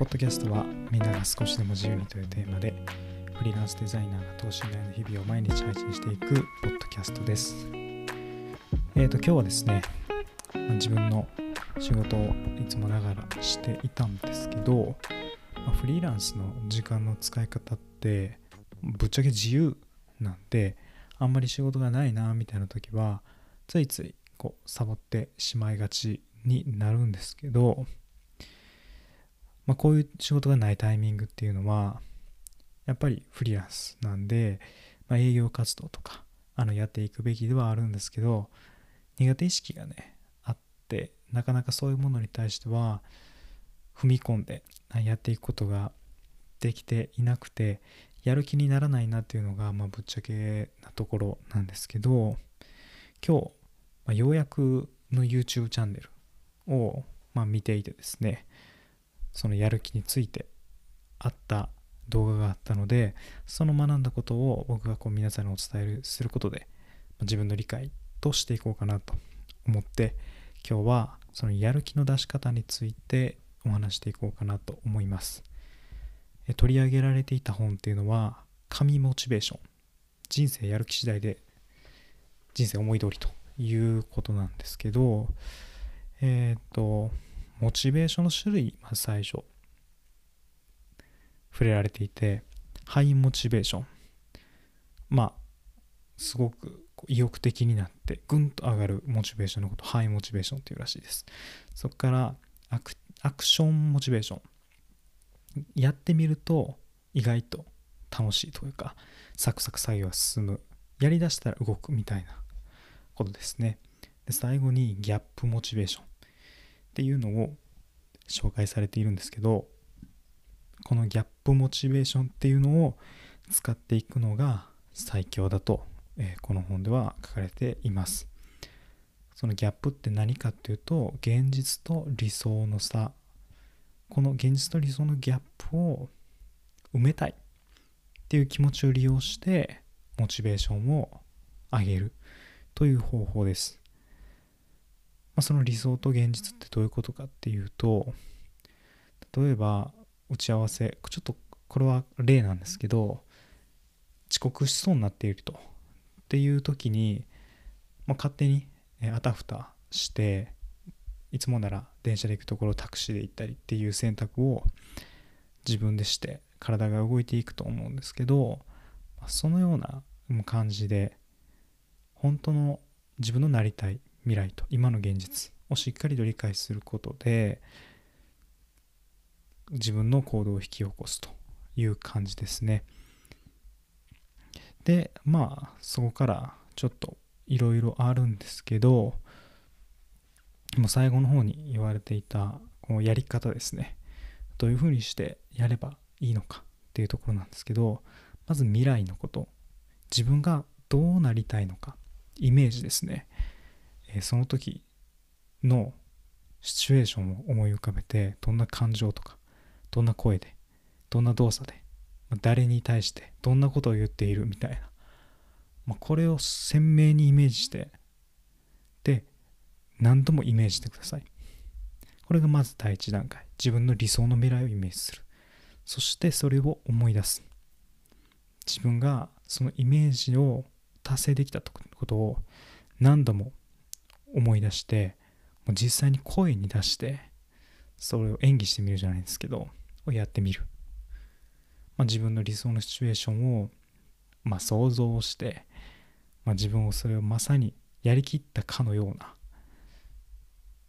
ポッドキャストはみんなが少しでも自由にというテーマでフリーランスデザイナーが等身大の日々を毎日配信していくポッドキャストです。えっ、ー、と今日はですね自分の仕事をいつもながらしていたんですけど、ま、フリーランスの時間の使い方ってぶっちゃけ自由なんであんまり仕事がないなみたいな時はついついこうサボってしまいがちになるんですけど、まあ、こういう仕事がないタイミングっていうのはやっぱりフリーランスなんで、まあ、営業活動とかあのやっていくべきではあるんですけど苦手意識がねあってなかなかそういうものに対しては踏み込んでやっていくことができていなくてやる気にならないなっていうのが、まあ、ぶっちゃけなところなんですけど今日、まあ、ようやくの YouTube チャンネルを、まあ、見ていてですねそのやる気についてあった動画があったのでその学んだことを僕がこう皆さんにお伝えすることで自分の理解としていこうかなと思って今日はそのやる気の出し方についてお話していこうかなと思います。取り上げられていた本っていうのは神モチベーション。人生やる気次第で人生思い通りということなんですけどえっ、とモチベーションの種類まず最初触れられていてハイモチベーション。まあすごく意欲的になってぐんと上がるモチベーションのことハイモチベーションというらしいです。そこからアクアクションモチベーション。やってみると意外と楽しいというかサクサク作業が進む。やりだしたら動くみたいなことですね。で最後にギャップモチベーション。っていうのを紹介されているんですけどこのギャップモチベーションっていうのを使っていくのが最強だとえー、この本では書かれています。そのギャップって何かっていうと現実と理想の差。この現実と理想のギャップを埋めたい。っていう気持ちを利用してモチベーションを上げる。という方法です、まあ、その理想と現実ってどういうことかっていうと例えば打ち合わせちょっとこれは例なんですけど遅刻しそうになっていると。っていう時に、まあ、勝手にあたふたしていつもなら電車で行くところタクシーで行ったりっていう選択を自分でして体が動いていくと思うんですけどそのような感じで本当の自分のなりたい未来と今の現実をしっかりと理解することで自分の行動を引き起こすという感じですね。でまあそこからちょっといろいろあるんですけどもう最後の方に言われていたこのやり方ですね。どういうふうにしてやればいいのかっていうところなんですけどまず未来のこと。自分がどうなりたいのか。イメージですね、え、その時のシチュエーションを思い浮かべてどんな感情とかどんな声でどんな動作で誰に対してどんなことを言っているみたいな、まあ、これを鮮明にイメージしてで何度もイメージしてください。これがまず第一段階。自分の理想の未来をイメージする。そしてそれを思い出す。自分がそのイメージを達成できたことを何度も思い出してもう実際に声に出してそれを演技してみるじゃないですけどをやってみるまあ、自分の理想のシチュエーションを、まあ、想像して、まあ、自分をそれをまさにやりきったかのような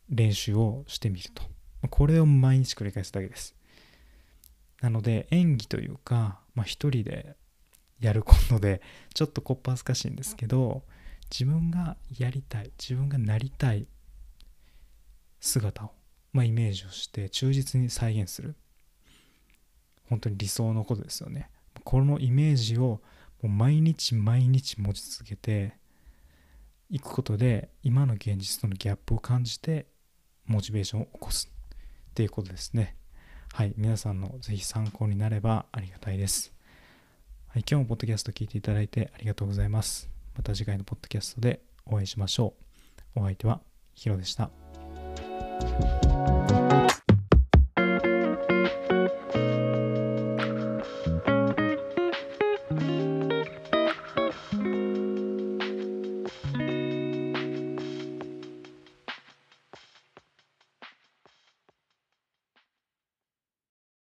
練習をしてみると。これを毎日繰り返すだけです。なので演技というか、まあ、一人でやることでちょっとこっぱずかしいんですけど自分がやりたい自分がなりたい姿を、まあ、イメージをして忠実に再現する。本当に理想のことですよね。このイメージをもう毎日毎日持ち続けていくことで今の現実とのギャップを感じてモチベーションを起こす。っていうことですね。はい。皆さんのぜひ参考になればありがたいです。はい、今日もポッドキャスト聞いていただいてありがとうございます。また次回のポッドキャストでお会いしましょう。お相手はヒロでした。